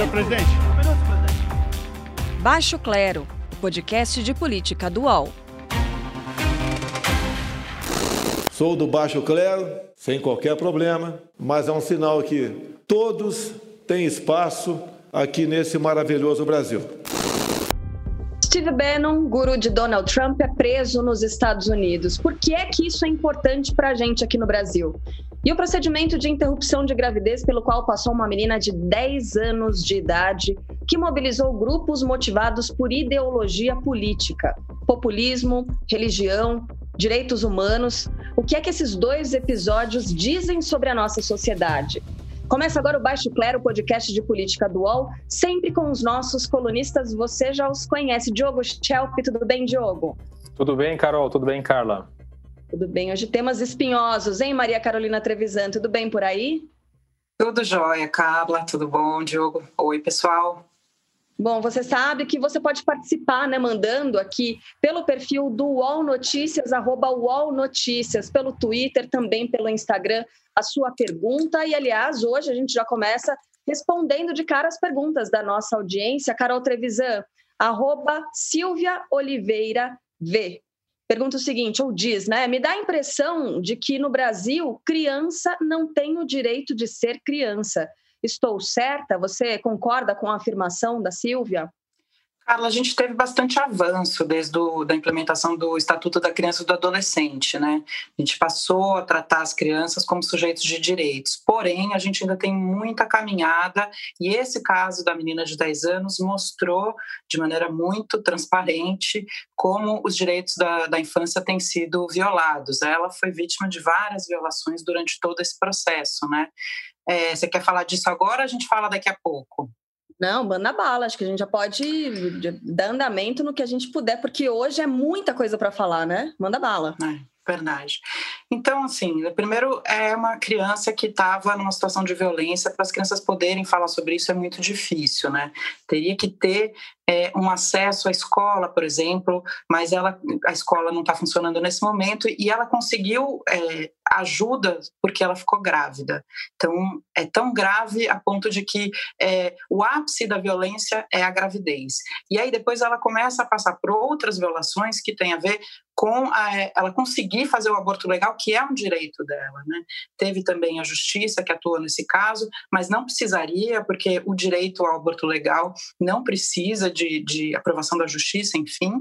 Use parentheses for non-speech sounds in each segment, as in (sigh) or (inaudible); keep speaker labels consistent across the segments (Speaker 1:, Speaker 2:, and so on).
Speaker 1: Senhor presidente. Um minuto,
Speaker 2: presidente. Baixo Clero, podcast de política do UOL.
Speaker 3: Sou do Baixo Clero, sem qualquer problema, mas é um sinal que todos têm espaço aqui nesse maravilhoso Brasil.
Speaker 2: Steve Bannon, guru de Donald Trump, é preso nos Estados Unidos. Por que é que isso é importante para a gente aqui no Brasil? E o procedimento de interrupção de gravidez pelo qual passou uma menina de 10 anos de idade, que mobilizou grupos motivados por ideologia política, populismo, religião, direitos humanos. O que é que esses dois episódios dizem sobre a nossa sociedade? Começa agora o Baixo Clero, podcast de política do UOL, sempre com os nossos colunistas, você já os conhece. Diogo Schelp, tudo bem, Diogo?
Speaker 4: Tudo bem, Carol? Tudo bem, Carla?
Speaker 2: Tudo bem. Hoje temas espinhosos, hein, Maria Carolina Trevisan? Tudo bem por aí?
Speaker 5: Tudo jóia, Carla. Tudo bom, Diogo? Oi, pessoal.
Speaker 2: Bom, você sabe que você pode participar, né, mandando aqui pelo perfil do UOL Notícias, arroba UOL Notícias, pelo Twitter, também pelo Instagram, a sua pergunta. E, aliás, hoje a gente já começa respondendo de cara as perguntas da nossa audiência. Carol Trevisan, arroba Silvia Oliveira V. Pergunta o seguinte, ou diz, né? Me dá a impressão de que no Brasil, criança não tem o direito de ser criança. Estou certa? Você concorda com a afirmação da Silvia?
Speaker 5: Carla, a gente teve bastante avanço desde a da implementação do Estatuto da Criança e do Adolescente, né? A gente passou a tratar as crianças como sujeitos de direitos, porém, a gente ainda tem muita caminhada e esse caso da menina de 10 anos mostrou de maneira muito transparente como os direitos da, da infância têm sido violados. Ela foi vítima de várias violações durante todo esse processo, né? É, você quer falar disso agora? A gente fala daqui a pouco.
Speaker 2: Não, manda bala. Acho que a gente já pode dar andamento no que a gente puder, porque hoje é muita coisa para falar, né? Manda bala.
Speaker 5: É. Verdade. Então, assim, primeiro é uma criança que estava numa situação de violência, para as crianças poderem falar sobre isso é muito difícil, né? Teria que ter é, um acesso à escola, por exemplo, mas ela, a escola não está funcionando nesse momento e ela conseguiu é, ajuda porque ela ficou grávida. Então, é tão grave a ponto de que é, o ápice da violência é a gravidez. E aí depois ela começa a passar por outras violações que têm a ver com a, ela conseguir fazer o aborto legal, que é um direito dela. Né? Teve também a justiça que atuou nesse caso, mas não precisaria, porque o direito ao aborto legal não precisa de, de aprovação da justiça, enfim.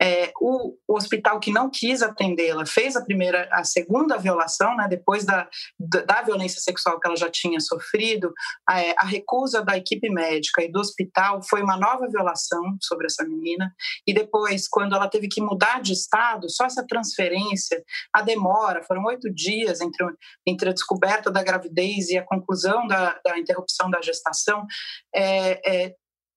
Speaker 5: É, o, o, hospital que não quis atendê-la fez a primeira, a segunda violação, né, depois da, da, violência sexual que ela já tinha sofrido, é, a, recusa da equipe médica e do hospital foi uma nova violação sobre essa menina. E depois, quando ela teve que mudar de estado, só essa transferência, a demora, foram oito dias entre, entre a descoberta da gravidez e a conclusão da, da interrupção da gestação, é, é,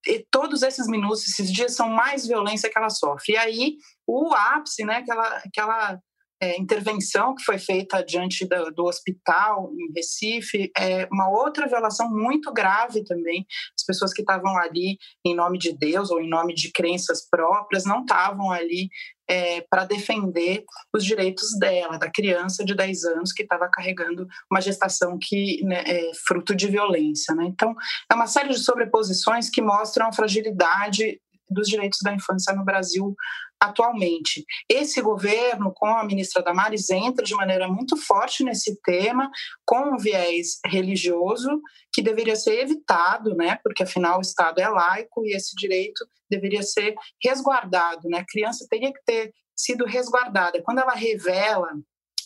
Speaker 5: e todos esses minutos, esses dias são mais violência que ela sofre. E aí, o ápice, né, aquela, aquela é, intervenção que foi feita diante do, do, hospital em Recife, é uma outra violação muito grave também. As pessoas que estavam ali em nome de Deus ou em nome de crenças próprias não estavam ali é, para defender os direitos dela, da criança de 10 anos que estava carregando uma gestação que né, é fruto de violência. Né? Então, é uma série de sobreposições que mostram a fragilidade dos direitos da infância no Brasil atualmente. Esse governo, com a ministra Damares, entra de maneira muito forte nesse tema, com um viés religioso, que deveria ser evitado, né? porque afinal o Estado é laico e esse direito deveria ser resguardado. Né? A criança teria que ter sido resguardada. Quando ela revela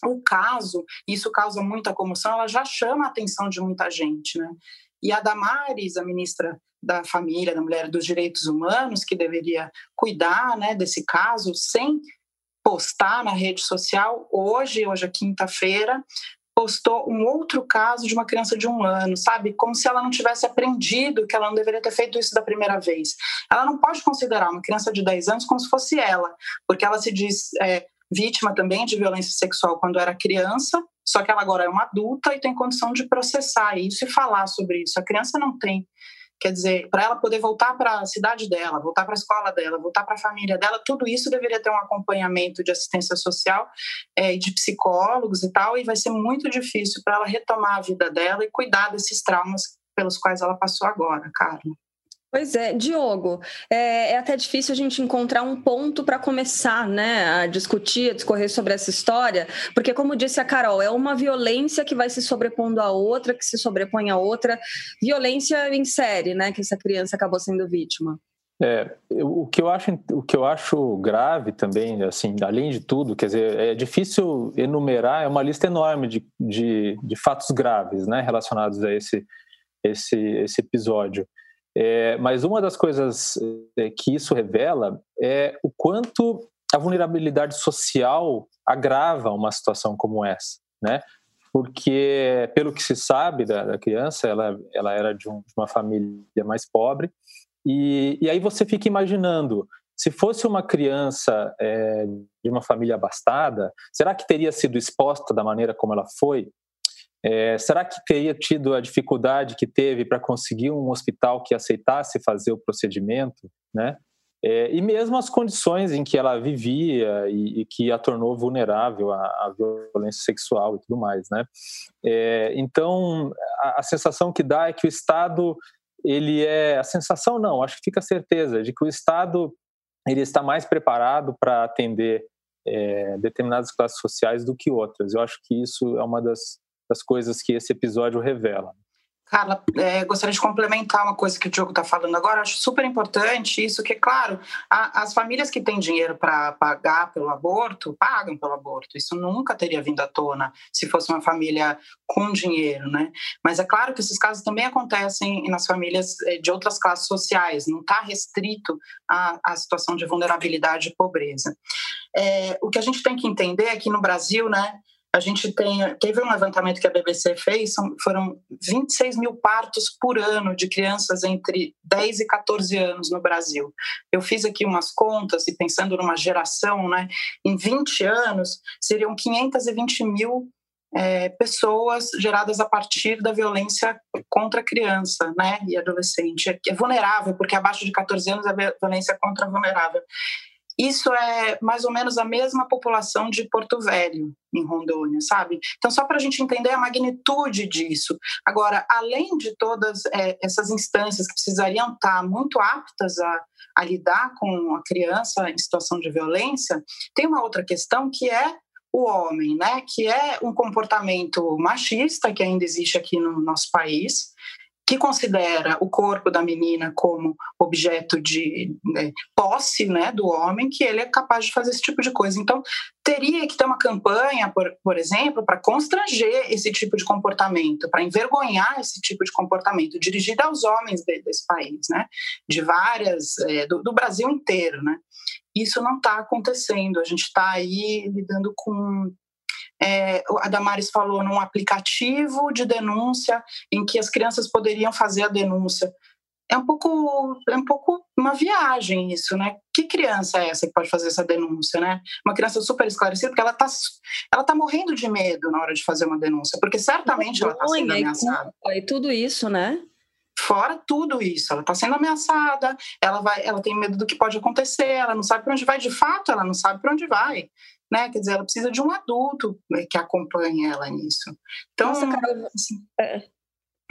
Speaker 5: o caso, isso causa muita comoção, ela já chama a atenção de muita gente. Né? E a Damares, a ministra da família, da mulher, dos direitos humanos, que deveria cuidar né, desse caso, sem postar na rede social, hoje, hoje é quinta-feira, postou um outro caso de uma criança de um ano, sabe? Como se ela não tivesse aprendido que ela não deveria ter feito isso da primeira vez. Ela não pode considerar uma criança de 10 anos como se fosse ela, porque ela se diz é, vítima também de violência sexual quando era criança, só que ela agora é uma adulta e tem condição de processar isso e falar sobre isso. A criança não tem. Quer dizer, para ela poder voltar para a cidade dela, voltar para a escola dela, voltar para a família dela, tudo isso deveria ter um acompanhamento de assistência social é, e de psicólogos e tal, e vai ser muito difícil para ela retomar a vida dela e cuidar desses traumas pelos quais ela passou agora, Carla.
Speaker 2: Pois é, Diogo, é, é, até difícil a gente encontrar um ponto para começar né, a discutir, a discorrer sobre essa história, porque, como disse a Carol, é uma violência que vai se sobrepondo a outra, que se sobrepõe a outra, violência em série, né, que essa criança acabou sendo vítima.
Speaker 4: É, o que eu acho o que eu acho grave também assim além de tudo quer dizer é difícil enumerar é uma lista enorme de, de, de fatos graves né relacionados a esse esse esse episódio é, mas uma das coisas é, que isso revela é o quanto a vulnerabilidade social agrava uma situação como essa, né? Porque, pelo que se sabe da, da criança, ela, ela era de, um, de, uma família mais pobre, e, e aí você fica imaginando se fosse uma criança é, de uma família abastada, será que teria sido exposta da maneira como ela foi? É, será que teria tido a dificuldade que teve para conseguir um hospital que aceitasse fazer o procedimento, né? É, e mesmo as condições em que ela vivia e, e que a tornou vulnerável à, à, violência sexual e tudo mais, né? É, então, a, a, sensação que dá é que o Estado, ele é... A sensação não, acho que fica a certeza de que o Estado ele está mais preparado para atender é, determinadas classes sociais do que outras. Eu acho que isso é uma das das coisas que esse episódio revela.
Speaker 5: Carla, é, gostaria de complementar uma coisa que o Diogo está falando agora. Acho super importante isso, que, claro, a, as famílias que têm dinheiro para pagar pelo aborto, pagam pelo aborto. Isso nunca teria vindo à tona se fosse uma família com dinheiro, né? Mas é claro que esses casos também acontecem nas famílias é, de outras classes sociais, não está restrito à, à, situação de vulnerabilidade e pobreza. É, o que a gente tem que entender é que no Brasil, né, a gente tem, teve um levantamento que a BBC fez, são, foram 26 mil partos por ano de crianças entre 10 e 14 anos no Brasil. Eu fiz aqui umas contas e pensando numa geração, né, em 20 anos, seriam 520 mil é, pessoas geradas a partir da violência contra criança né, e adolescente. É vulnerável, porque abaixo de 14 anos a violência contra vulnerável. Isso é mais ou menos a mesma população de Porto Velho, em Rondônia, sabe? Então, só para a gente entender a magnitude disso. Agora, além de todas é, essas instâncias que precisariam estar muito aptas a, a lidar com a criança em situação de violência, tem uma outra questão que é o homem, né? Que é um comportamento machista que ainda existe aqui no nosso país que considera o corpo da menina como objeto de né, posse né, do homem, que ele é capaz de fazer esse tipo de coisa. Então, teria que ter uma campanha, por, por exemplo, para constranger esse tipo de comportamento, para envergonhar esse tipo de comportamento, dirigido aos homens de, desse país, né, de várias, é, do, do Brasil inteiro. Né. Isso não está acontecendo. A gente está aí lidando com é, a Damares falou num aplicativo de denúncia em que as crianças poderiam fazer a denúncia. É um pouco, é um pouco uma viagem isso, né? Que criança é essa que pode fazer essa denúncia, né? Uma criança super esclarecida, porque ela está ela tá morrendo de medo na hora de fazer uma denúncia, porque certamente ela está sendo ameaçada.
Speaker 2: E tudo isso, né?
Speaker 5: Fora tudo isso, ela está sendo ameaçada, ela vai, ela tem medo do que pode acontecer, ela não sabe para onde vai de fato, ela não sabe para onde vai né? Quer dizer, ela precisa de um adulto né, que acompanhe ela nisso. Então, Nossa, cara, assim,
Speaker 2: é,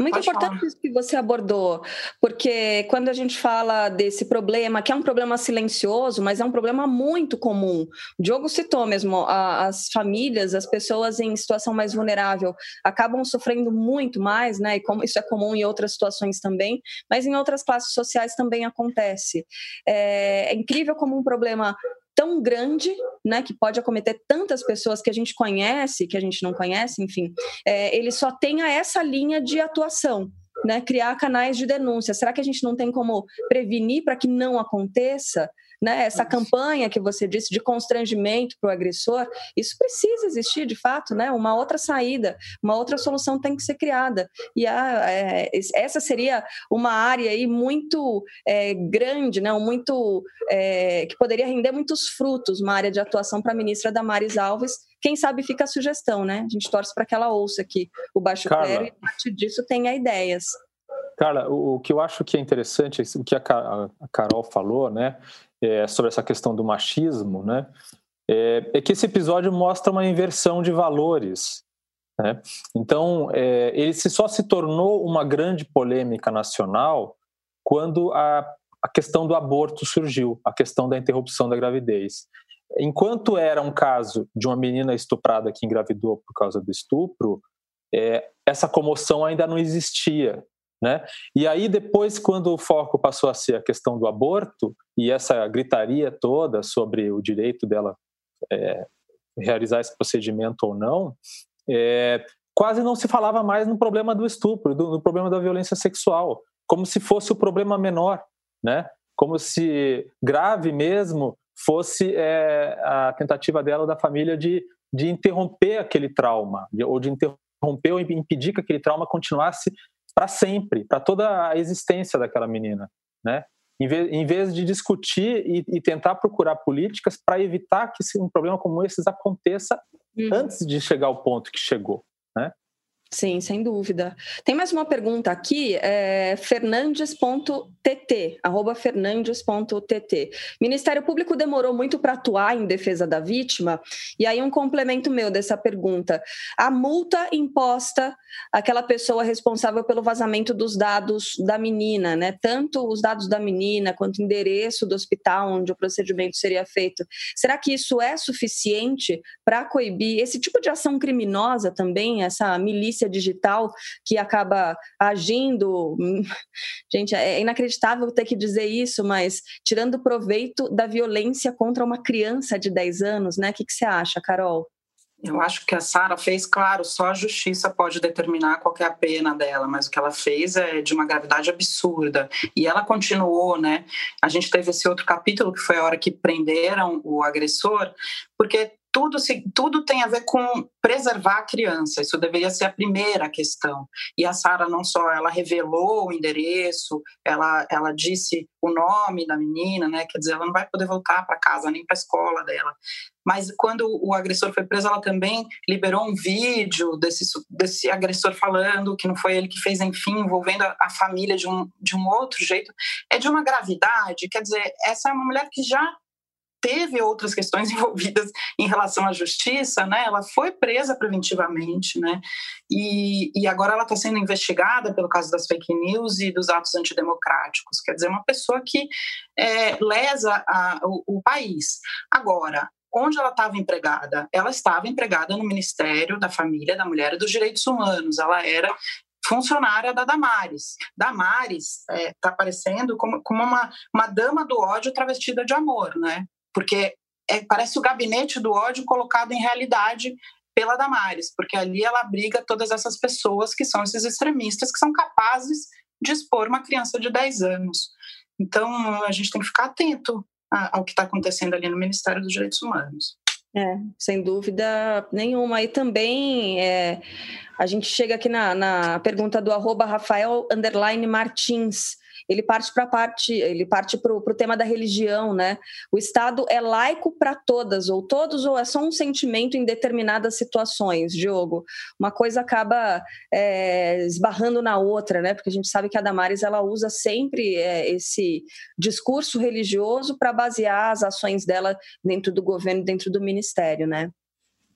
Speaker 2: muito Pode importante falar. isso que você abordou, porque quando a gente fala desse problema, que é um problema silencioso, mas é um problema muito comum. O Diogo citou mesmo, as famílias, as pessoas em situação mais vulnerável acabam sofrendo muito mais, né? E como isso é comum em outras situações também, mas em outras classes sociais também acontece. É, é incrível como um problema tão grande, né, que pode acometer tantas pessoas que a gente conhece, que a gente não conhece, enfim, é, ele só tenha essa linha de atuação. Né, criar canais de denúncia. Será que a gente não tem como prevenir para que não aconteça? Né, essa campanha que você disse de constrangimento para o agressor, isso precisa existir de fato, né? Uma outra saída, uma outra solução tem que ser criada. E a, é, essa seria uma área aí muito é, grande, né? Muito é, que poderia render muitos frutos, uma área de atuação para a ministra Damares Alves. Quem sabe fica a sugestão, né? A gente torce para que ela ouça aqui o Baixo. Clero e a partir disso tenha ideias.
Speaker 4: Carla, o, que eu acho que é interessante, o que a, Carol falou, né, é, sobre essa questão do machismo, né, é, é, que esse episódio mostra uma inversão de valores Né? Então, é, ele se só se tornou uma grande polêmica nacional quando a, a questão do aborto surgiu, a questão da interrupção da gravidez. Enquanto era um caso de uma menina estuprada que engravidou por causa do estupro, é, essa comoção ainda não existia. Né? E aí, depois, quando o foco passou a ser a questão do aborto e essa gritaria toda sobre o direito dela é, realizar esse procedimento ou não, é, quase não se falava mais no problema do estupro, do, no problema da violência sexual, como se fosse o problema menor, né? Como se grave mesmo fosse é, a tentativa dela ou da família de, de interromper aquele trauma, de, ou de interromper ou impedir que aquele trauma continuasse para sempre, para toda a existência daquela menina, né? Em vez, em vez de discutir e, e tentar procurar políticas para evitar que um problema como esse aconteça uhum. antes de chegar ao ponto que chegou, né?
Speaker 2: Sim, sem dúvida. Tem mais uma pergunta aqui, é fernandes.tt, arroba fernandes.tt. Ministério Público demorou muito para atuar em defesa da vítima, e aí um complemento meu dessa pergunta. A multa imposta àquela pessoa responsável pelo vazamento dos dados da menina, né? Tanto os dados da menina quanto o endereço do hospital onde o procedimento seria feito. Será que isso é suficiente para coibir esse tipo de ação criminosa também, essa milícia digital que acaba agindo. Gente, é inacreditável ter que dizer isso, mas tirando proveito da violência contra uma criança de 10 anos, né? O que, que você acha, Carol?
Speaker 5: Eu acho que a Sara fez, claro, só a justiça pode determinar qual é a pena dela, mas o que ela fez é de uma gravidade absurda. E ela continuou, né? A gente teve esse outro capítulo que foi a hora que prenderam o agressor, porque tudo, tudo tem a ver com preservar a criança. Isso deveria ser a primeira questão. E a Sara não só ela revelou o endereço, ela, ela disse o nome da menina, né? Quer dizer, ela não vai poder voltar para casa nem para a escola dela. Mas quando o agressor foi preso, ela também liberou um vídeo desse, desse agressor falando que não foi ele que fez, enfim, envolvendo a, a família de um, de um outro jeito. É de uma gravidade, quer dizer, essa é uma mulher que já teve outras questões (laughs) envolvidas em relação à justiça, né? Ela foi presa preventivamente, né? E, e agora ela está sendo investigada pelo caso das fake news e dos atos antidemocráticos. Quer dizer, uma pessoa que é, lesa a, o, o país. Agora, onde ela estava empregada? Ela estava empregada no Ministério da Família, da Mulher e dos Direitos Humanos. Ela era funcionária da Damares. Damares está é, tá aparecendo como, como uma, uma dama do ódio travestida de amor, né? Porque é, parece o gabinete do ódio colocado em realidade pela Damares, porque ali ela abriga todas essas pessoas que são esses extremistas que são capazes de expor uma criança de 10 anos. Então, a gente tem que ficar atento ao que está acontecendo ali no Ministério dos Direitos Humanos.
Speaker 2: É, sem dúvida nenhuma. E também é, a gente chega aqui na, na pergunta do arroba Rafael Martins ele parte para parte, ele parte para o tema da religião, né? O Estado é laico para todas ou todos ou é só um sentimento em determinadas situações, Diogo. Uma coisa acaba é, esbarrando na outra, né? Porque a gente sabe que a Damares ela usa sempre é, esse discurso religioso para basear as ações dela dentro do governo, dentro do ministério, né?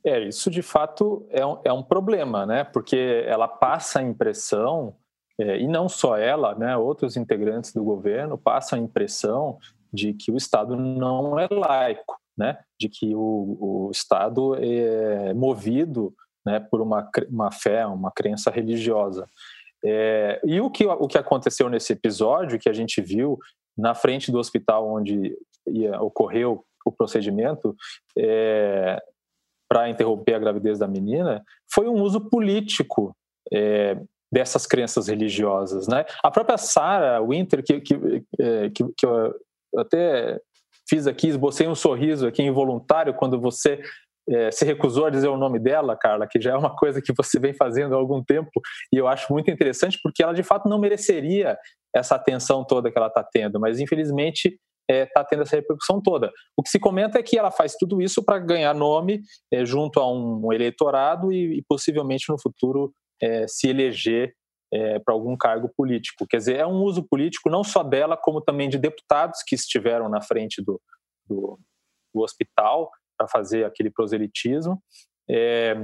Speaker 4: É, isso de fato é um, é um problema, né? Porque ela passa a impressão e não só ela, né, outros integrantes do governo passam a impressão de que o Estado não é laico, né, de que o, o Estado é movido né, por uma, uma fé, uma crença religiosa. É, e o que, o que aconteceu nesse episódio, que a gente viu na frente do hospital onde ia, ocorreu o procedimento é, para interromper a gravidez da menina, foi um uso político é, dessas crenças religiosas, né? A própria Sarah Winter, que, que, é, que, que eu até fiz aqui, esbocei um sorriso aqui involuntário quando você é, se recusou a dizer o nome dela, Carla, que já é uma coisa que você vem fazendo há algum tempo, e eu acho muito interessante porque ela de fato não mereceria essa atenção toda que ela está tendo, mas infelizmente está é, tá tendo essa repercussão toda. O que se comenta é que ela faz tudo isso para ganhar nome é, junto a um eleitorado e, e possivelmente no futuro é, se eleger é, para algum cargo político. Quer dizer, é um uso político não só dela, como também de deputados que estiveram na frente do, do, do hospital para fazer aquele proselitismo. É,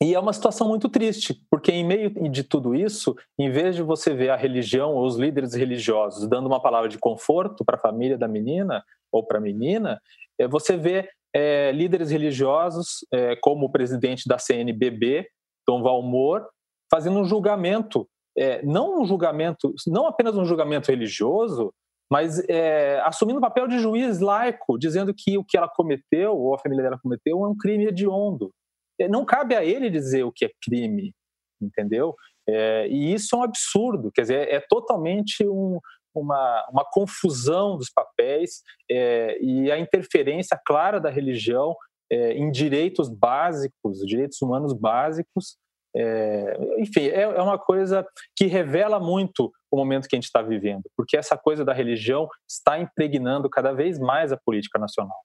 Speaker 4: E é uma situação muito triste, porque em meio de tudo isso, em vez de você ver a religião ou os líderes religiosos dando uma palavra de conforto para a família da menina ou para a menina, é, você vê é, líderes religiosos, é, como o presidente da CNBB, Dom Valmor, fazendo um julgamento, é, não um julgamento, não apenas um julgamento religioso, mas é, assumindo o papel de juiz laico, dizendo que o que ela cometeu, ou a família dela cometeu, é um crime hediondo. É, não cabe a ele dizer o que é crime, entendeu? É, e isso é um absurdo, quer dizer, é totalmente um, uma, uma, confusão dos papéis é, e a interferência clara da religião é, em direitos básicos, direitos humanos básicos. É, enfim, é, é, uma coisa que revela muito o momento que a gente está vivendo, porque essa coisa da religião está impregnando cada vez mais a política nacional.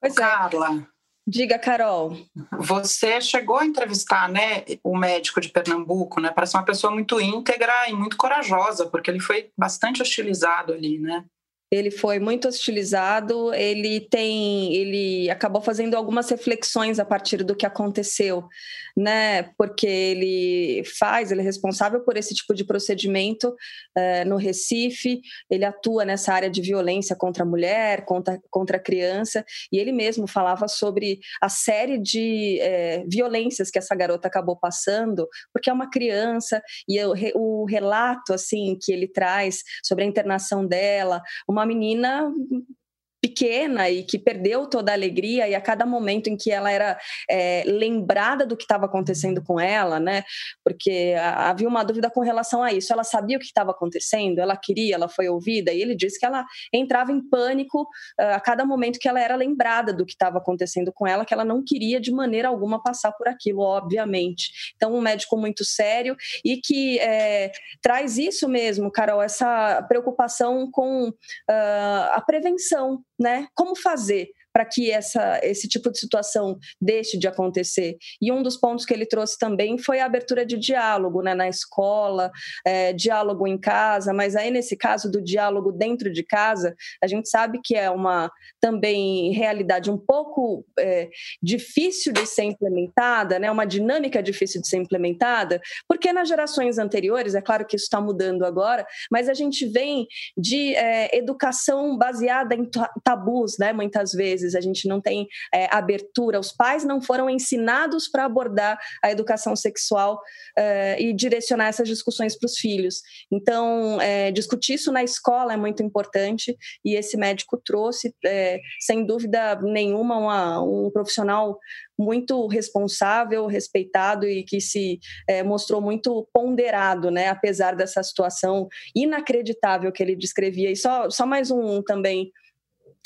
Speaker 5: Pois é. Carla,
Speaker 2: Diga, Carol.
Speaker 5: Você chegou a entrevistar, né, o médico de Pernambuco, né? Parece uma pessoa muito íntegra e muito corajosa, porque ele foi bastante hostilizado ali, né?
Speaker 2: Ele foi muito hostilizado, ele tem, ele acabou fazendo algumas reflexões a partir do que aconteceu, né? Porque ele faz, ele é responsável por esse tipo de procedimento uh, no Recife, ele atua nessa área de violência contra a mulher, contra, contra a criança, e ele mesmo falava sobre a série de uh, violências que essa garota acabou passando, porque é uma criança, e o, o relato, assim, que ele traz sobre a internação dela, uma menina pequena e que perdeu toda a alegria e a cada momento em que ela era é, lembrada do que estava acontecendo com ela, né? Porque havia uma dúvida com relação a isso. Ela sabia o que estava acontecendo, ela queria, ela foi ouvida e ele disse que ela entrava em pânico uh, a cada momento que ela era lembrada do que estava acontecendo com ela, que ela não queria de maneira alguma passar por aquilo, obviamente. Então, um médico muito sério e que é, traz isso mesmo, Carol, essa preocupação com uh, a prevenção né? Como fazer para que essa, esse tipo de situação deixe de acontecer. E um dos pontos que ele trouxe também foi a abertura de diálogo né, na escola, é, diálogo em casa, mas aí nesse caso do diálogo dentro de casa, a gente sabe que é uma também realidade um pouco é, difícil de ser implementada, né, uma dinâmica difícil de ser implementada, porque nas gerações anteriores, é claro que isso está mudando agora, mas a gente vem de é, educação baseada em tabus, né, muitas vezes vezes a gente não tem é, abertura, os pais não foram ensinados para abordar a educação sexual é, e direcionar essas discussões para os filhos. Então, é, discutir isso na escola é muito importante e esse médico trouxe, é, sem dúvida nenhuma, uma, um profissional muito responsável, respeitado e que se é, mostrou muito ponderado, né, apesar dessa situação inacreditável que ele descrevia. E só, só mais um também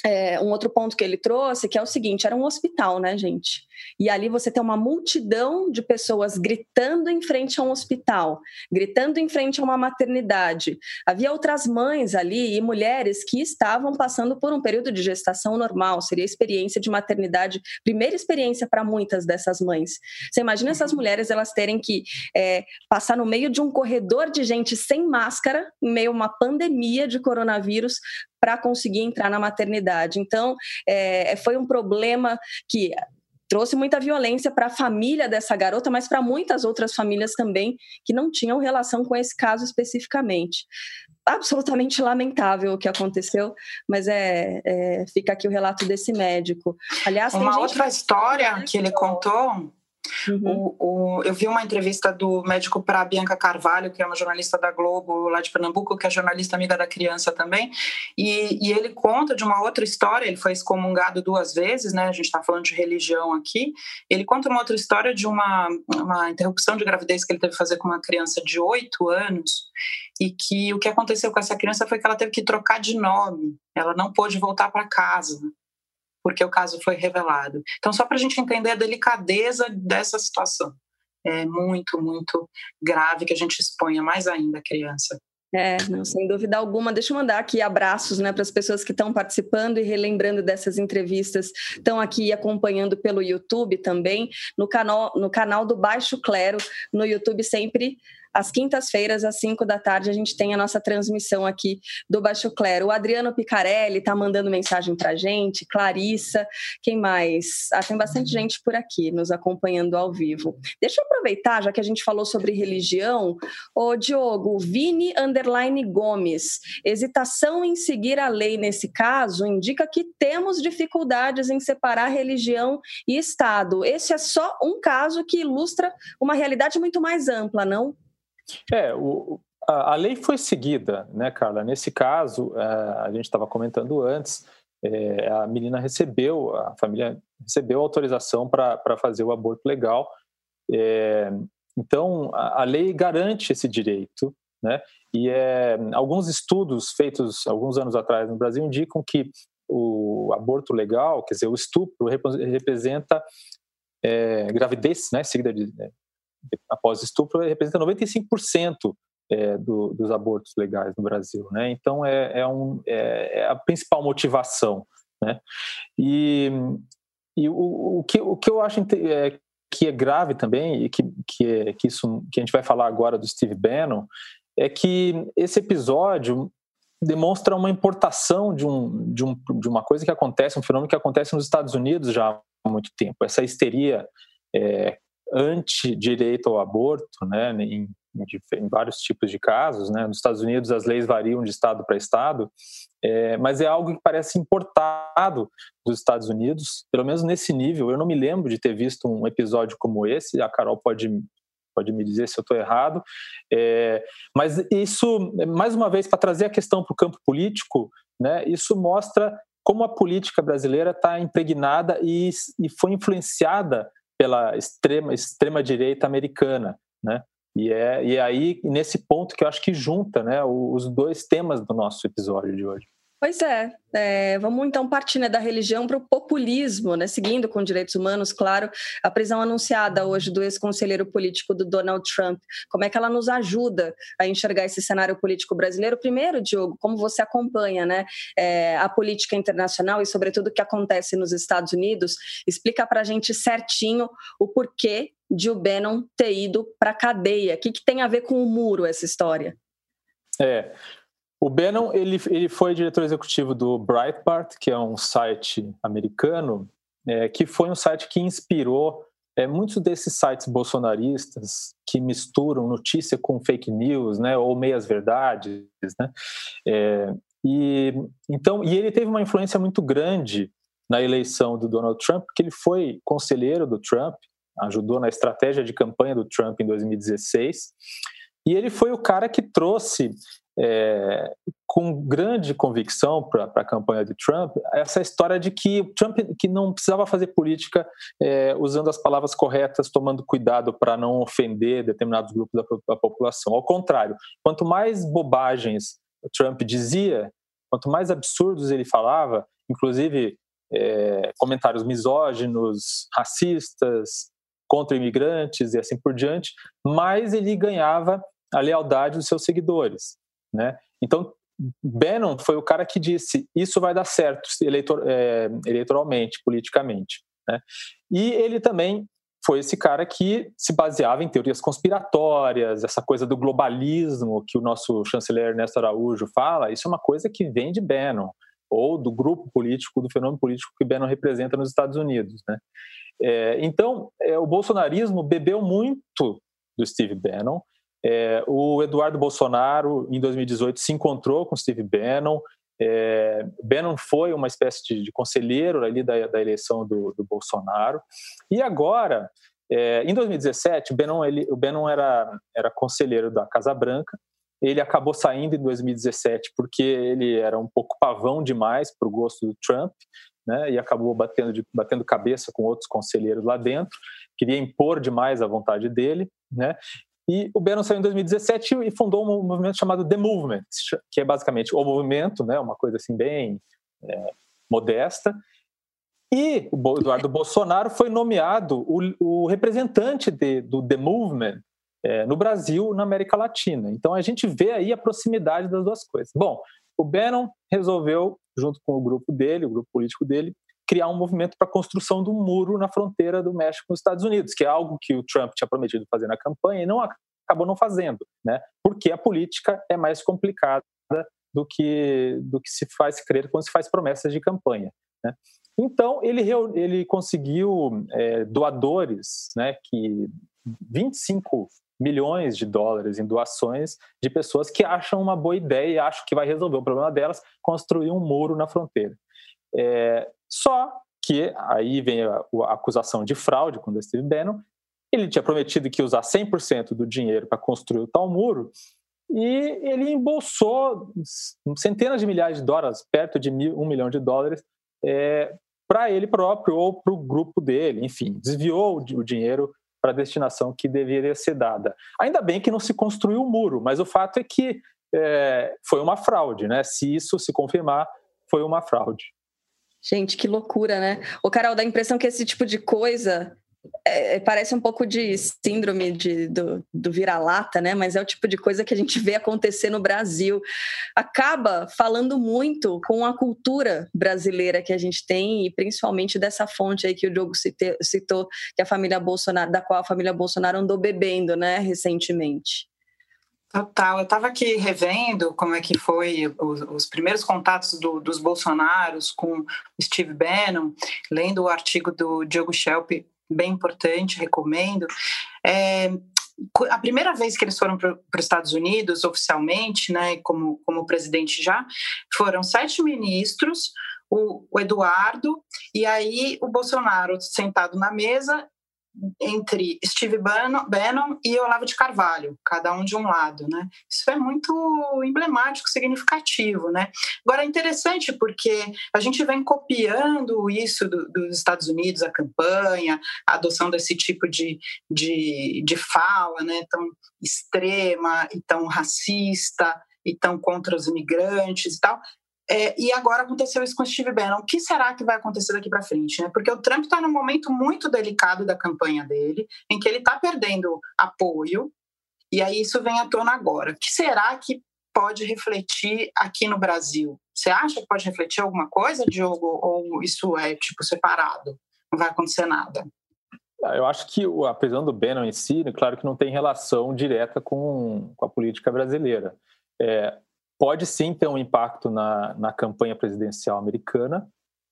Speaker 2: é, um outro ponto que ele trouxe, que é o seguinte: era um hospital, né, gente? E ali você tem uma multidão de pessoas gritando em frente a um hospital, gritando em frente a uma maternidade. Havia outras mães ali e mulheres que estavam passando por um período de gestação normal, seria a experiência de maternidade, primeira experiência para muitas dessas mães. Você imagina essas mulheres elas terem que é, passar no meio de um corredor de gente sem máscara, em meio a uma pandemia de coronavírus, para conseguir entrar na maternidade. Então, é, foi um problema que trouxe muita violência para a família dessa garota, mas para muitas outras famílias também que não tinham relação com esse caso especificamente. Absolutamente lamentável o que aconteceu, mas é, é fica aqui o relato desse médico.
Speaker 5: Aliás, uma outra história que ele contou Uhum. O, o, eu vi uma entrevista do médico para Bianca Carvalho, que é uma jornalista da Globo lá de Pernambuco, que é jornalista amiga da criança também, e, e ele conta de uma outra história. Ele foi excomungado duas vezes, né? A gente está falando de religião aqui. Ele conta uma outra história de uma, uma interrupção de gravidez que ele teve que fazer com uma criança de oito anos, e que o que aconteceu com essa criança foi que ela teve que trocar de nome. Ela não pôde voltar para casa porque o caso foi revelado. Então, só para a gente entender a delicadeza dessa situação. É muito, muito grave que a gente exponha mais ainda a criança.
Speaker 2: É, não, sem dúvida alguma. Deixa eu mandar aqui abraços né, para as pessoas que estão participando e relembrando dessas entrevistas, estão aqui acompanhando pelo YouTube também, no canal, no canal do Baixo Clero, no YouTube sempre às quintas-feiras, às 5 da tarde, a gente tem a nossa transmissão aqui do Baixo Clero. O Adriano Picarelli está mandando mensagem para gente, Clarissa, quem mais? Ah, tem bastante gente por aqui nos acompanhando ao vivo. Deixa eu aproveitar, já que a gente falou sobre religião, ô Diogo, Vini Underline Gomes, hesitação em seguir a lei nesse caso indica que temos dificuldades em separar religião e Estado. Esse é só um caso que ilustra uma realidade muito mais ampla, não?
Speaker 4: É, o, a, a, lei foi seguida, né, Carla? Nesse caso, a, é, a gente estava comentando antes, é, a menina recebeu, a família recebeu autorização para fazer o aborto legal. É, então, a, a, lei garante esse direito, né? E é, alguns estudos feitos alguns anos atrás no Brasil indicam que o aborto legal, quer dizer, o estupro representa é, gravidez, né, seguida de, após estupro, representa 95% é, do, dos abortos legais no Brasil, né? Então é, é, um, é, é a principal motivação, né? E, e o, o, que, o que eu acho é, que é grave também e que, que, é, que isso que a gente vai falar agora do Steve Bannon é que esse episódio demonstra uma importação de, um, de, um, de uma coisa que acontece, um fenômeno que acontece nos Estados Unidos já há muito tempo. Essa histeria é, anti-direito ao aborto, né, em, em, vários tipos de casos. Né? Nos Estados Unidos as leis variam de estado para estado, é, mas é algo que parece importado dos Estados Unidos, pelo menos nesse nível. Eu não me lembro de ter visto um episódio como esse, a Carol pode pode me dizer se eu estou errado. É, mas isso, mais uma vez, para trazer a questão para o campo político, né, isso mostra como a política brasileira está impregnada e, e foi influenciada pela extrema, extrema direita americana, né? E é, e é aí, nesse ponto, que eu acho que junta né, os dois temas do nosso episódio de hoje.
Speaker 2: Pois é, é, vamos então partir né, da religião para o populismo, né, seguindo com direitos humanos, claro, a prisão anunciada hoje do ex-conselheiro político do Donald Trump. Como é que ela nos ajuda a enxergar esse cenário político brasileiro? Primeiro, Diogo, como você acompanha né, é, a política internacional e, sobretudo, o que acontece nos Estados Unidos, explica para a gente certinho o porquê de o Bannon ter ido para a cadeia. O que, que tem a ver com o muro essa história?
Speaker 4: É, o Bannon ele, ele foi diretor executivo do Breitbart, que é um site americano, é, que foi um site que inspirou é, muitos desses sites bolsonaristas que misturam notícia com fake news, né, ou meias verdades, né. É, e então e ele teve uma influência muito grande na eleição do Donald Trump, porque ele foi conselheiro do Trump, ajudou na estratégia de campanha do Trump em 2016. E ele foi o cara que trouxe é, com grande convicção para a campanha de Trump essa história de que Trump que não precisava fazer política é, usando as palavras corretas, tomando cuidado para não ofender determinados grupos da, da, população. Ao contrário, quanto mais bobagens Trump dizia, quanto mais absurdos ele falava, inclusive é, comentários misóginos, racistas, contra imigrantes e assim por diante, mais ele ganhava a lealdade dos seus seguidores. Né? Então, Bannon foi o cara que disse isso vai dar certo eleitor, é, eleitoralmente, politicamente. Né? E ele também foi esse cara que se baseava em teorias conspiratórias, essa coisa do globalismo que o nosso chanceler Ernesto Araújo fala, isso é uma coisa que vem de Bannon, ou do grupo político, do fenômeno político que Bannon representa nos Estados Unidos. Né? É, então, é, o bolsonarismo bebeu muito do Steve Bannon, é, o Eduardo Bolsonaro, em 2018, se encontrou com Steve Bannon. É, Bannon foi uma espécie de, de conselheiro ali da, da eleição do, do, Bolsonaro. E agora, é, em 2017, Bannon, ele, o Bannon era, era conselheiro da Casa Branca. Ele acabou saindo em 2017 porque ele era um pouco pavão demais para o gosto do Trump. Né, e acabou batendo, de, batendo cabeça com outros conselheiros lá dentro, queria impor demais a vontade dele, né, e o Bannon saiu em 2017 e fundou um movimento chamado The Movement, que é basicamente o movimento, né, uma coisa assim bem é, modesta. E o Eduardo Bolsonaro foi nomeado o, o representante de, do The Movement é, no Brasil, na América Latina. Então a gente vê aí a proximidade das duas coisas. Bom, o Bannon resolveu, junto com o grupo dele, o grupo político dele, criar um movimento para a construção do muro na fronteira do México com os Estados Unidos, que é algo que o Trump tinha prometido fazer na campanha e não acabou não fazendo, né? Porque a política é mais complicada do que do que se faz crer quando se faz promessas de campanha, né? Então ele ele conseguiu é, doadores, né? Que 25 milhões de dólares em doações de pessoas que acham uma boa ideia e acham que vai resolver o problema delas, construir um muro na fronteira. É, só que aí vem a, a, acusação de fraude com o Steve Bannon. Ele tinha prometido que ia usar 100% do dinheiro para construir o tal muro e ele embolsou centenas de milhares de dólares, perto de mil, um milhão de dólares, é, para ele próprio ou para o grupo dele. Enfim, desviou o dinheiro para a destinação que deveria ser dada. Ainda bem que não se construiu o muro, mas o fato é que é, foi uma fraude, né? Se isso se confirmar, foi uma fraude.
Speaker 2: Gente, que loucura, né? O Carol, dá a impressão que esse tipo de coisa é, é, parece um pouco de síndrome de, do, do vira-lata, né? Mas é o tipo de coisa que a gente vê acontecer no Brasil. Acaba falando muito com a cultura brasileira que a gente tem e principalmente dessa fonte aí que o Diogo citou, que a família Bolsonaro, da qual a família Bolsonaro andou bebendo, né, recentemente.
Speaker 5: Total, eu estava aqui revendo como é que foi os, os primeiros contatos do, dos Bolsonaros com Steve Bannon, lendo o artigo do Diogo Schelp, bem importante, recomendo. É, a primeira vez que eles foram para os Estados Unidos oficialmente, né, como, como presidente já, foram sete ministros, o, o Eduardo, e aí o Bolsonaro sentado na mesa entre Steve Bannon e Olavo de Carvalho, cada um de um lado, né? Isso é muito emblemático, significativo, né? Agora é interessante porque a gente vem copiando isso do, dos Estados Unidos, a campanha, a adoção desse tipo de, de, de fala, né? Tão extrema e tão racista e tão contra os imigrantes e tal. É, e agora aconteceu isso com Steve Bannon. O que será que vai acontecer daqui para frente? Né? Porque o Trump está num momento muito delicado da campanha dele, em que ele está perdendo apoio, e aí isso vem à tona agora. O que será que pode refletir aqui no Brasil? Você acha que pode refletir alguma coisa, Diogo, ou isso é tipo separado? Não vai acontecer nada?
Speaker 4: Ah, eu acho que a prisão do Bannon em si, claro que não tem relação direta com, com a política brasileira. É, pode sim ter um impacto na, na campanha presidencial americana.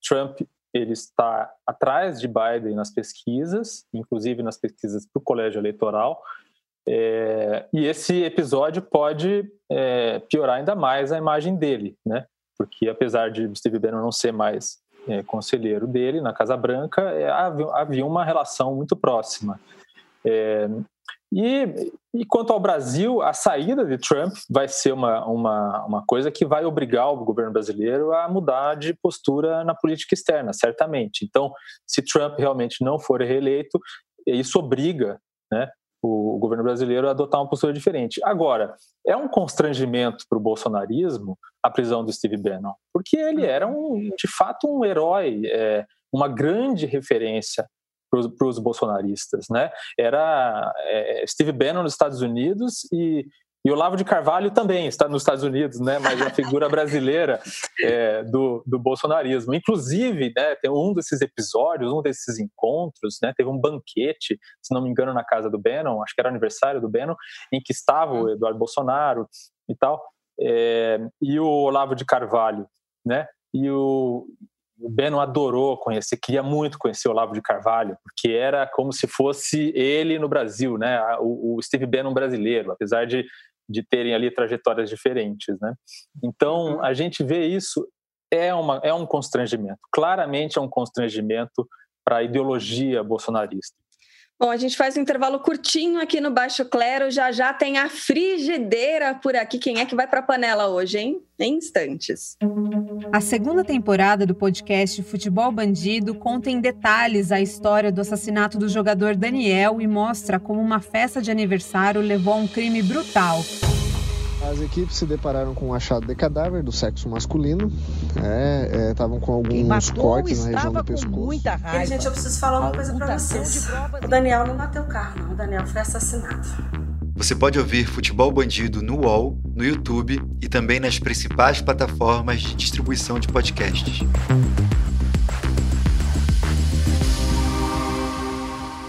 Speaker 4: Trump ele está atrás de Biden nas pesquisas, inclusive nas pesquisas para o colégio eleitoral. É, e esse episódio pode é, piorar ainda mais a imagem dele, né? Porque apesar de Steve Bannon não ser mais é, conselheiro dele na Casa Branca, é, havia, havia, uma relação muito próxima. É, e, e, quanto ao Brasil, a saída de Trump vai ser uma, uma, uma coisa que vai obrigar o governo brasileiro a mudar de postura na política externa, certamente. Então, se Trump realmente não for reeleito, isso obriga né, o, governo brasileiro a adotar uma postura diferente. Agora, é um constrangimento para o bolsonarismo a prisão do Steve Bannon, porque ele era, um, de fato, um herói, é, uma grande referência para os bolsonaristas, né? Era é, Steve Bannon nos Estados Unidos e, e Olavo de Carvalho também está nos Estados Unidos, né? Mas a figura (laughs) brasileira é, do, do bolsonarismo. Inclusive, né, tem um desses episódios, um desses encontros, né? Teve um banquete, se não me engano, na casa do Bannon, acho que era aniversário do Bannon, em que estava o Eduardo Bolsonaro e tal, é, e o Olavo de Carvalho, né? E o, o Beno adorou conhecer, queria muito conhecer o Olavo de Carvalho, porque era como se fosse ele no Brasil, né? O, o Steve Bannon brasileiro, apesar de, de terem ali trajetórias diferentes, né? Então, uhum. a gente vê isso, é, uma, é um constrangimento, claramente é um constrangimento para a ideologia bolsonarista.
Speaker 2: Bom, a gente faz um intervalo curtinho aqui no Baixo Clero. Já já tem a frigideira por aqui. Quem é que vai para a panela hoje, hein? Em instantes.
Speaker 1: A segunda temporada do podcast Futebol Bandido conta em detalhes a história do assassinato do jogador Daniel e mostra como uma festa de aniversário levou a um crime brutal.
Speaker 6: As equipes se depararam com um achado de cadáver do sexo masculino. Estavam é, é, com alguns cortes na região do pescoço.
Speaker 7: Muita raiva. gente, eu preciso falar uma coisa para vocês. O Daniel não bateu o carro, não. O Daniel foi assassinado.
Speaker 8: Você pode ouvir Futebol Bandido no UOL, no YouTube e também nas principais plataformas de distribuição de podcasts.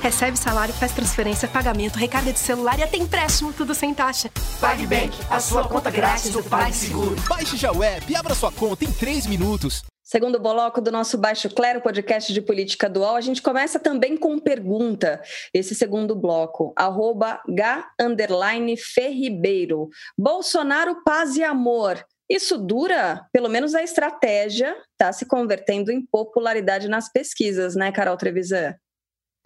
Speaker 9: Recebe salário, faz transferência, pagamento, recarga de celular e até empréstimo, tudo sem taxa.
Speaker 10: PagBank, a sua conta grátis do PagSeguro.
Speaker 11: Baixe já o app e abra sua conta em 3 minutos.
Speaker 2: Segundo bloco do nosso Baixo Clero, podcast de política dual, a gente começa também com pergunta. Esse segundo bloco, arroba Ferribeiro. Bolsonaro, paz e amor. Isso dura? Pelo menos a estratégia está se convertendo em popularidade nas pesquisas, né, Carol Trevisan?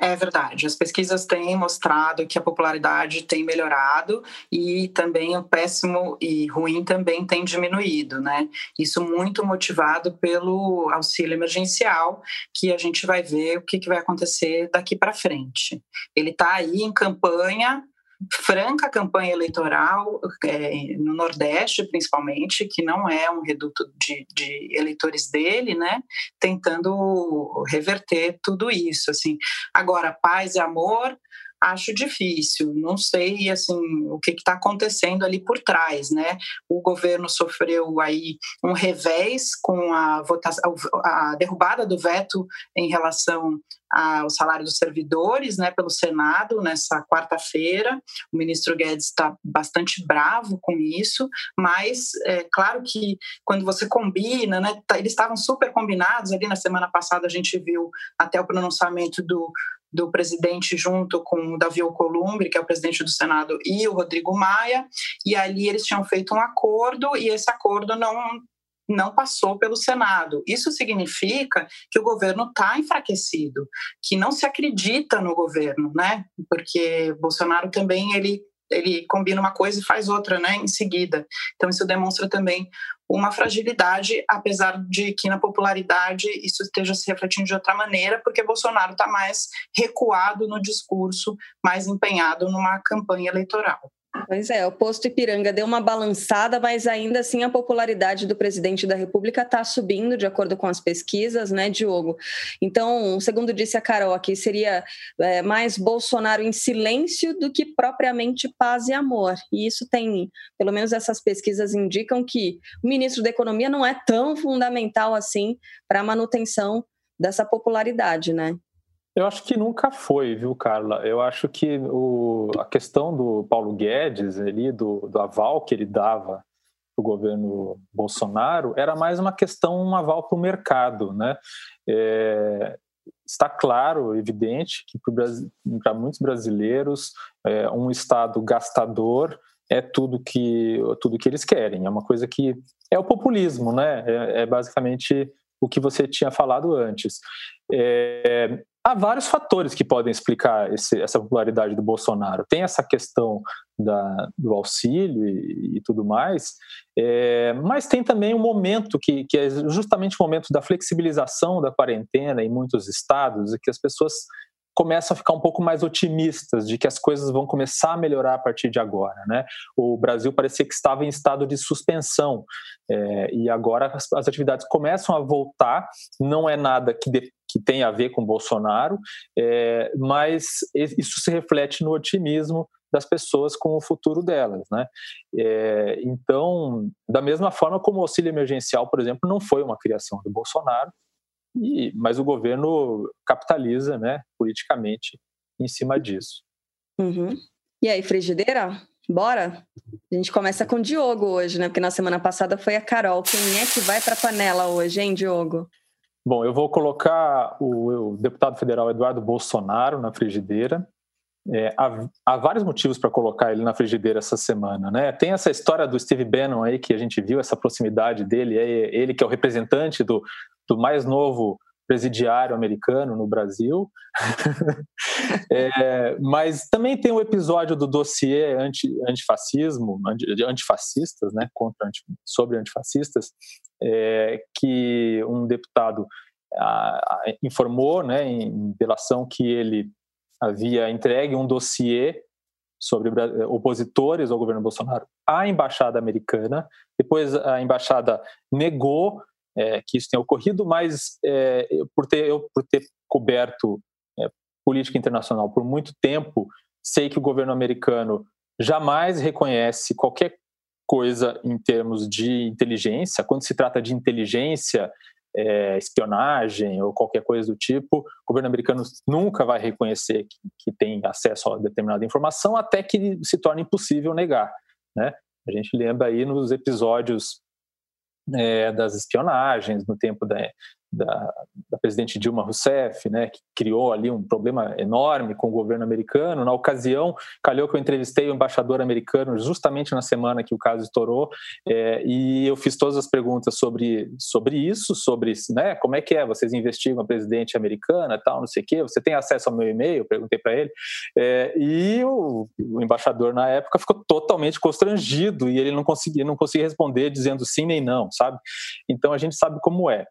Speaker 5: É verdade. As pesquisas têm mostrado que a popularidade tem melhorado e também o péssimo e ruim também tem diminuído, né? Isso muito motivado pelo auxílio emergencial, que a gente vai ver o que, vai acontecer daqui para frente. Ele está aí em campanha franca campanha eleitoral é, no Nordeste, principalmente, que não é um reduto de, de, eleitores dele, né? Tentando reverter tudo isso, assim. Agora, paz e amor, acho difícil. Não sei assim o que está acontecendo ali por trás, né? O governo sofreu aí um revés com a votação, a derrubada do veto em relação ao salário dos servidores, né, pelo Senado nessa quarta-feira. O ministro Guedes está bastante bravo com isso, mas é claro que quando você combina, né, tá, eles estavam super combinados ali na semana passada a gente viu até o pronunciamento do do presidente junto com o Davi Alcolumbre, que é o presidente do Senado, e o Rodrigo Maia, e ali eles tinham feito um acordo e esse acordo não não passou pelo Senado. Isso significa que o governo está enfraquecido, que não se acredita no governo, né? Porque Bolsonaro também ele ele combina uma coisa e faz outra, né, em seguida. Então isso demonstra também uma fragilidade, apesar de que na popularidade isso esteja se refletindo de outra maneira, porque Bolsonaro está mais recuado no discurso, mais empenhado numa campanha eleitoral.
Speaker 2: Pois é, o posto Ipiranga deu uma balançada, mas ainda assim a popularidade do presidente da República está subindo, de acordo com as pesquisas, né, Diogo? Então, segundo disse a Carol aqui, seria é, mais Bolsonaro em silêncio do que propriamente paz e amor. E isso tem, pelo menos essas pesquisas indicam que o ministro da Economia não é tão fundamental assim para a manutenção dessa popularidade, né?
Speaker 4: Eu acho que nunca foi, viu, Carla? Eu acho que o, a questão do Paulo Guedes, ali, do, do aval que ele dava para o governo Bolsonaro, era mais uma questão, um aval para o mercado, né? É, está claro, evidente, que para muitos brasileiros, é, um Estado gastador é tudo que, tudo que eles querem. É uma coisa que é o populismo, né? É, é basicamente o que você tinha falado antes. É, há vários fatores que podem explicar esse, essa popularidade do Bolsonaro. Tem essa questão da, do auxílio e, e tudo mais, é, mas tem também um momento que, que é justamente o momento da flexibilização da quarentena em muitos estados, e que as pessoas começam a ficar um pouco mais otimistas de que as coisas vão começar a melhorar a partir de agora. Né? O Brasil parecia que estava em estado de suspensão é, e agora as, as, atividades começam a voltar. Não é nada que, de, que tenha a ver com Bolsonaro, é, mas isso se reflete no otimismo das pessoas com o futuro delas, né? É, então, da mesma forma como o auxílio emergencial, por exemplo, não foi uma criação do Bolsonaro, e, mas o governo capitaliza né, politicamente em cima disso.
Speaker 2: Uhum. E aí, frigideira? Bora? A gente começa com o Diogo hoje, né? Porque na semana passada foi a Carol. Quem é que vai para a panela hoje, hein, Diogo?
Speaker 4: Bom, eu vou colocar o, o deputado federal Eduardo Bolsonaro na frigideira. É, há, há, vários motivos para colocar ele na frigideira essa semana, né? Tem essa história do Steve Bannon aí que a gente viu, essa proximidade dele, é ele que é o representante do, do mais novo presidiário americano no Brasil. (laughs) é, mas também tem o um episódio do dossiê anti, antifascismo, anti, antifascistas, né, contra, anti, sobre antifascistas, é, que um deputado a, a, informou né, em delação que ele havia entregue um dossiê sobre opositores ao governo Bolsonaro à embaixada americana. Depois a embaixada negou é, que isso tenha ocorrido, mas é, por, ter, eu, por ter coberto é, política internacional por muito tempo, sei que o governo americano jamais reconhece qualquer coisa em termos de inteligência. Quando se trata de inteligência, é, espionagem ou qualquer coisa do tipo, o governo americano nunca vai reconhecer que, que tem acesso a determinada informação até que se torne impossível negar. Né? A gente lembra aí nos episódios é, das espionagens, no tempo da, da, da, presidente Dilma Rousseff, né, que criou ali um problema enorme com o governo americano. Na ocasião, calhou que eu entrevistei o embaixador americano justamente na semana que o caso estourou, é, e eu fiz todas as perguntas sobre, sobre isso, sobre né, como é que é, vocês investigam a presidente americana, tal, não sei o quê, você tem acesso ao meu e-mail? Perguntei para ele, é, e o, o, embaixador na época ficou totalmente constrangido e ele não conseguia, não conseguia responder dizendo sim nem não, sabe? Então a gente sabe como é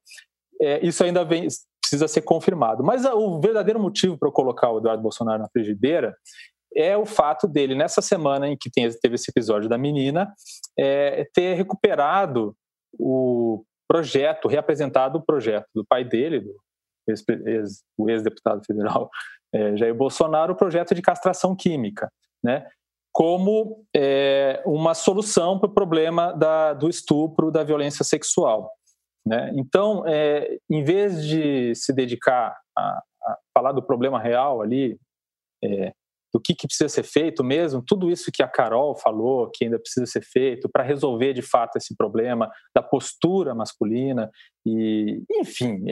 Speaker 4: é, isso ainda vem, precisa ser confirmado. Mas o verdadeiro motivo para eu colocar o Eduardo Bolsonaro na frigideira é o fato dele, nessa semana em que tem, teve esse episódio da menina, é, ter recuperado o projeto, reapresentado o projeto do pai dele, do ex, ex, o ex-deputado federal é, Jair Bolsonaro, o projeto de castração química, né? como é, uma solução para o problema da, do estupro, da violência sexual. Né? Então, é, em vez de se dedicar a, a falar do problema real ali, é, do que, que, precisa ser feito mesmo, tudo isso que a Carol falou, que ainda precisa ser feito para resolver de fato esse problema da postura masculina, e enfim,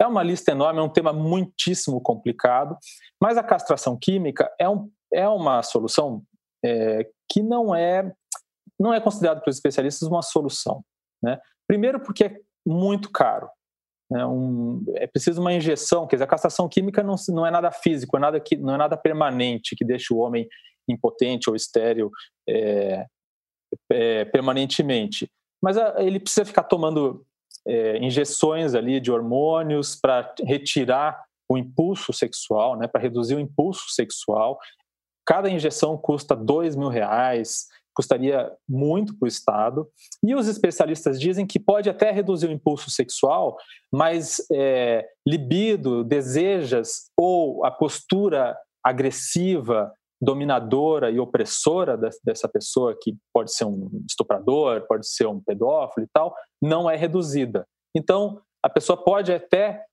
Speaker 4: é uma lista enorme, é um tema muitíssimo complicado, mas a castração química é, um, é uma solução é, que não é, não é considerada pelos especialistas uma solução. Né? Primeiro, porque muito caro. É, um, é preciso uma injeção, quer dizer, a castração química não, não é nada físico, é nada que, não é nada permanente que deixa o homem impotente ou estéril é, é, permanentemente. Mas a, ele precisa ficar tomando é, injeções ali de hormônios para retirar o impulso sexual, né, para reduzir o impulso sexual. Cada injeção custa dois mil reais, custaria muito para o Estado. E os especialistas dizem que pode até reduzir o impulso sexual, mas é, libido, desejas ou a postura agressiva, dominadora e opressora dessa pessoa, que pode ser um estuprador, pode ser um pedófilo e tal, não é reduzida. Então, a pessoa pode até,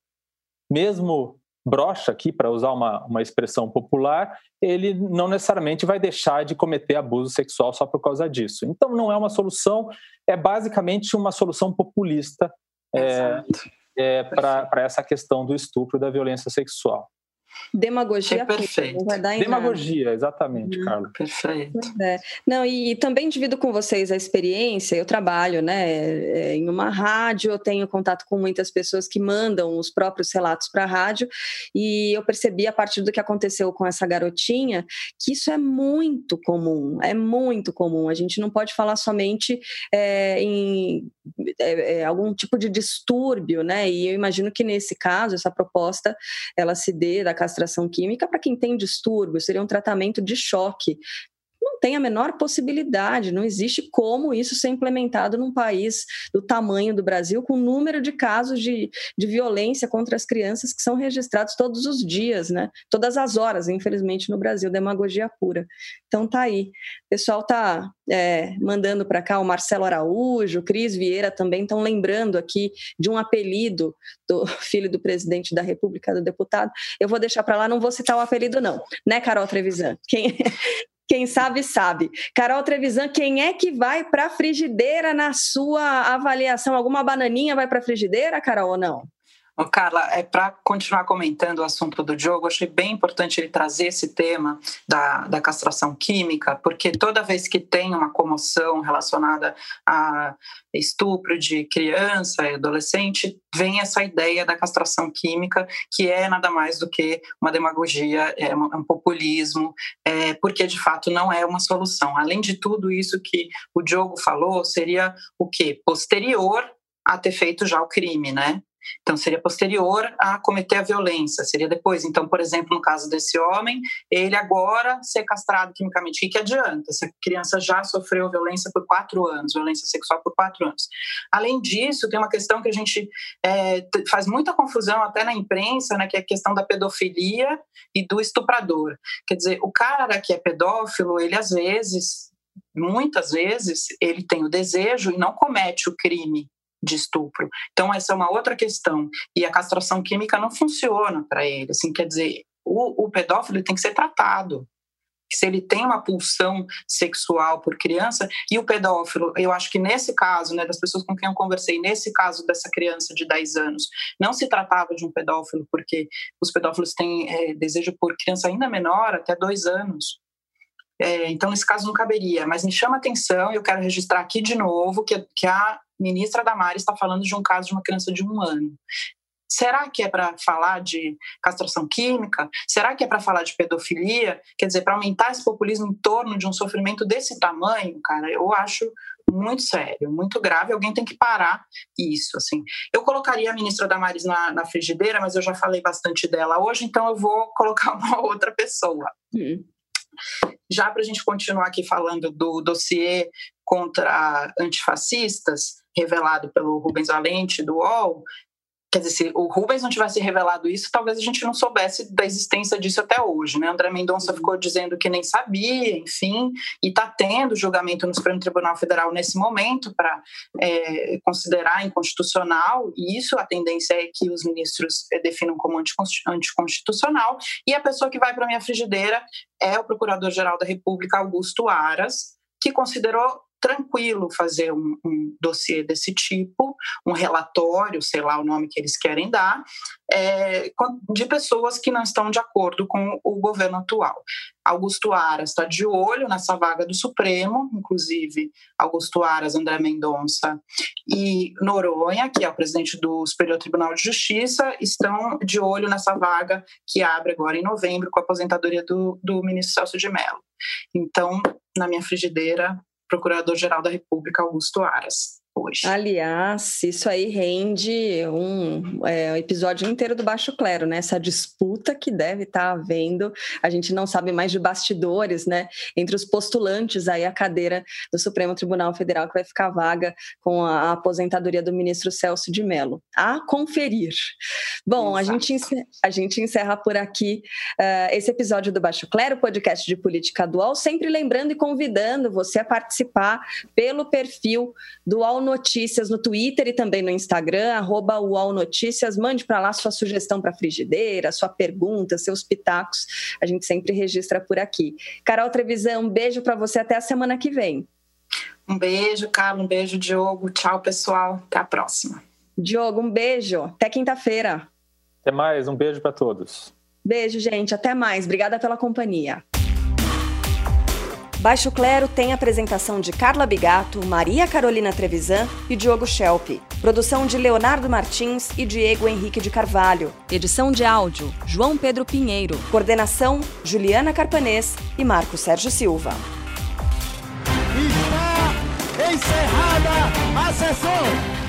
Speaker 4: mesmo brocha aqui, para usar uma, uma expressão popular, ele não necessariamente vai deixar de cometer abuso sexual só por causa disso. Então, não é uma solução, é basicamente uma solução populista é, é, para essa questão do estupro e da violência sexual.
Speaker 2: Demagogia. É
Speaker 5: perfeito.
Speaker 4: Demagogia, nada. exatamente, hum, Carlos.
Speaker 5: Perfeito.
Speaker 2: É. Não, e também divido com vocês a experiência. Eu trabalho né, é, em uma rádio, eu tenho contato com muitas pessoas que mandam os próprios relatos para a rádio, e eu percebi, a partir do que aconteceu com essa garotinha, que isso é muito comum, é muito comum. A gente não pode falar somente é, em é, é, algum tipo de distúrbio, né? E eu imagino que nesse caso, essa proposta, ela se dê da castração química para quem tem distúrbio, seria um tratamento de choque não tem a menor possibilidade, não existe como isso ser implementado num país do tamanho do Brasil, com o número de casos de, de violência contra as crianças que são registrados todos os dias, né? Todas as horas, infelizmente, no Brasil, demagogia pura. Então tá aí. O pessoal tá é, mandando para cá o Marcelo Araújo, o Cris Vieira também estão lembrando aqui de um apelido do (laughs) filho do presidente da República, do deputado. Eu vou deixar para lá, não vou citar o apelido, não, né, Carol Trevisan? Quem, quem sabe, sabe. Carol Trevisan, quem é que vai para a frigideira na sua avaliação? Alguma bananinha vai para a frigideira, Carol, ou não?
Speaker 5: Carla, é para continuar comentando o assunto do Diogo, achei bem importante ele trazer esse tema da, da castração química, porque toda vez que tem uma comoção relacionada a estupro de criança e adolescente, vem essa ideia da castração química, que é nada mais do que uma demagogia, é um, é populismo, é, porque de fato não é uma solução. Além de tudo isso que o Diogo falou, seria o que? Posterior a ter feito já o crime, né? Então, seria posterior a cometer a violência, seria depois. Então, por exemplo, no caso desse homem, ele agora ser castrado quimicamente, o que, adianta? Essa criança já sofreu violência por quatro anos, violência sexual por quatro anos. Além disso, tem uma questão que a gente é, faz muita confusão até na imprensa, né, que é a questão da pedofilia e do estuprador. Quer dizer, o cara que é pedófilo, ele às vezes muitas vezes ele tem o desejo e não comete o crime de estupro. Então, essa é uma outra questão. E a castração química não funciona para ele. Assim, quer dizer, o, o pedófilo tem que ser tratado se ele tem uma pulsão sexual por criança, e o pedófilo, eu acho que nesse caso, né, das pessoas com quem eu conversei, nesse caso dessa criança de 10 anos, não se tratava de um pedófilo, porque os pedófilos têm é, desejo por criança ainda menor, até dois anos. É, então, nesse caso, não caberia. Mas me chama atenção, e eu quero registrar aqui de novo, que, que a ministra Damares está falando de um caso de uma criança de um ano. Será que é para falar de castração química? Será que é para falar de pedofilia? Quer dizer, para aumentar esse populismo em torno de um sofrimento desse tamanho, cara, eu acho muito sério, muito grave. Alguém tem que parar isso, assim. Eu colocaria a ministra Damares na, na frigideira, mas eu já falei bastante dela hoje, então eu vou colocar (laughs) uma outra pessoa. Hum. Já para a gente continuar aqui falando do dossiê contra antifascistas, revelado pelo Rubens Valente, do UOL, Quer dizer, se o Rubens não tivesse revelado isso, talvez a gente não soubesse da existência disso até hoje. Né? André Mendonça ficou dizendo que nem sabia, enfim, e está tendo julgamento no Supremo Tribunal Federal nesse momento para é, considerar inconstitucional, e isso a tendência é que os ministros é, definam como anticonstitucional. E a pessoa que vai para a minha frigideira é o Procurador-Geral da República, Augusto Aras, que considerou tranquilo fazer um, um dossiê desse tipo, um relatório, sei lá o nome que eles querem dar, é, de pessoas que não estão de acordo com o governo atual. Augusto Aras está de olho nessa vaga do Supremo, inclusive Augusto Aras, André Mendonça e Noronha, que é o presidente do Superior Tribunal de Justiça, estão de olho nessa vaga que abre agora em novembro com a aposentadoria do, do ministro Celso de Mello. Então, na minha frigideira, Procurador-Geral da República, Augusto Aras hoje.
Speaker 2: Aliás, isso aí rende um é, episódio inteiro do Baixo Clero, né? Essa disputa que deve estar tá havendo, a gente não sabe mais de bastidores, né? Entre os postulantes aí a cadeira do Supremo Tribunal Federal que vai ficar vaga com a aposentadoria do ministro Celso de Mello. A conferir. Bom, a gente, encerra, a gente encerra por aqui uh, esse episódio do Baixo Clero, podcast de política dual, sempre lembrando e convidando você a participar pelo perfil do UOL Notícias no Twitter e também no Instagram, arroba UOL Notícias. Mande para lá sua sugestão para frigideira, sua pergunta, seus pitacos. A gente sempre registra por aqui. Carol Trevisão, um beijo para você até a semana que vem.
Speaker 5: Um beijo, Carlos. Um beijo, Diogo. Tchau, pessoal. Até a próxima.
Speaker 2: Diogo, um beijo. Até quinta-feira.
Speaker 4: Até mais. Um beijo para todos.
Speaker 2: Beijo, gente. Até mais. Obrigada pela companhia. Baixo Clero tem apresentação de Carla Bigato, Maria Carolina Trevisan e Diogo Schelp. Produção de Leonardo Martins e Diego Henrique de Carvalho. Edição de áudio, João Pedro Pinheiro. Coordenação, Juliana Carpanês e Marco Sérgio Silva.
Speaker 12: Está encerrada a sessão!